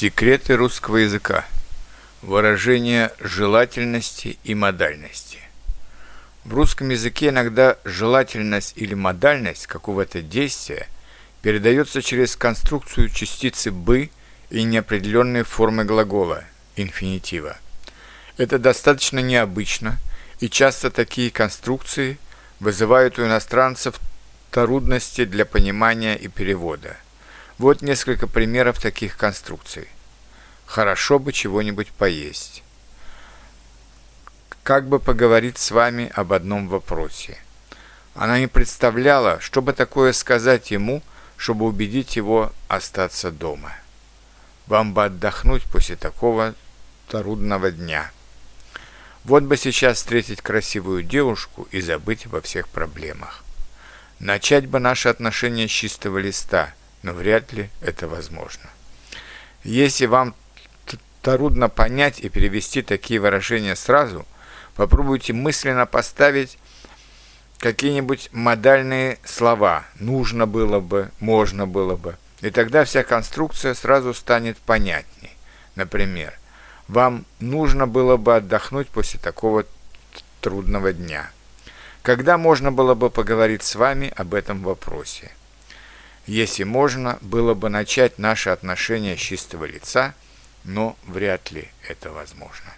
Секреты русского языка. Выражение желательности и модальности. В русском языке иногда желательность или модальность какого-то действия передается через конструкцию частицы «бы» и неопределенные формы глагола, инфинитива. Это достаточно необычно, и часто такие конструкции вызывают у иностранцев трудности для понимания и перевода – вот несколько примеров таких конструкций. Хорошо бы чего-нибудь поесть. Как бы поговорить с вами об одном вопросе. Она не представляла, что бы такое сказать ему, чтобы убедить его остаться дома. Вам бы отдохнуть после такого трудного дня. Вот бы сейчас встретить красивую девушку и забыть обо всех проблемах. Начать бы наши отношения с чистого листа – но вряд ли это возможно. Если вам трудно понять и перевести такие выражения сразу, попробуйте мысленно поставить какие-нибудь модальные слова «нужно было бы», «можно было бы», и тогда вся конструкция сразу станет понятней. Например, вам нужно было бы отдохнуть после такого трудного дня. Когда можно было бы поговорить с вами об этом вопросе? Если можно, было бы начать наши отношения с чистого лица, но вряд ли это возможно.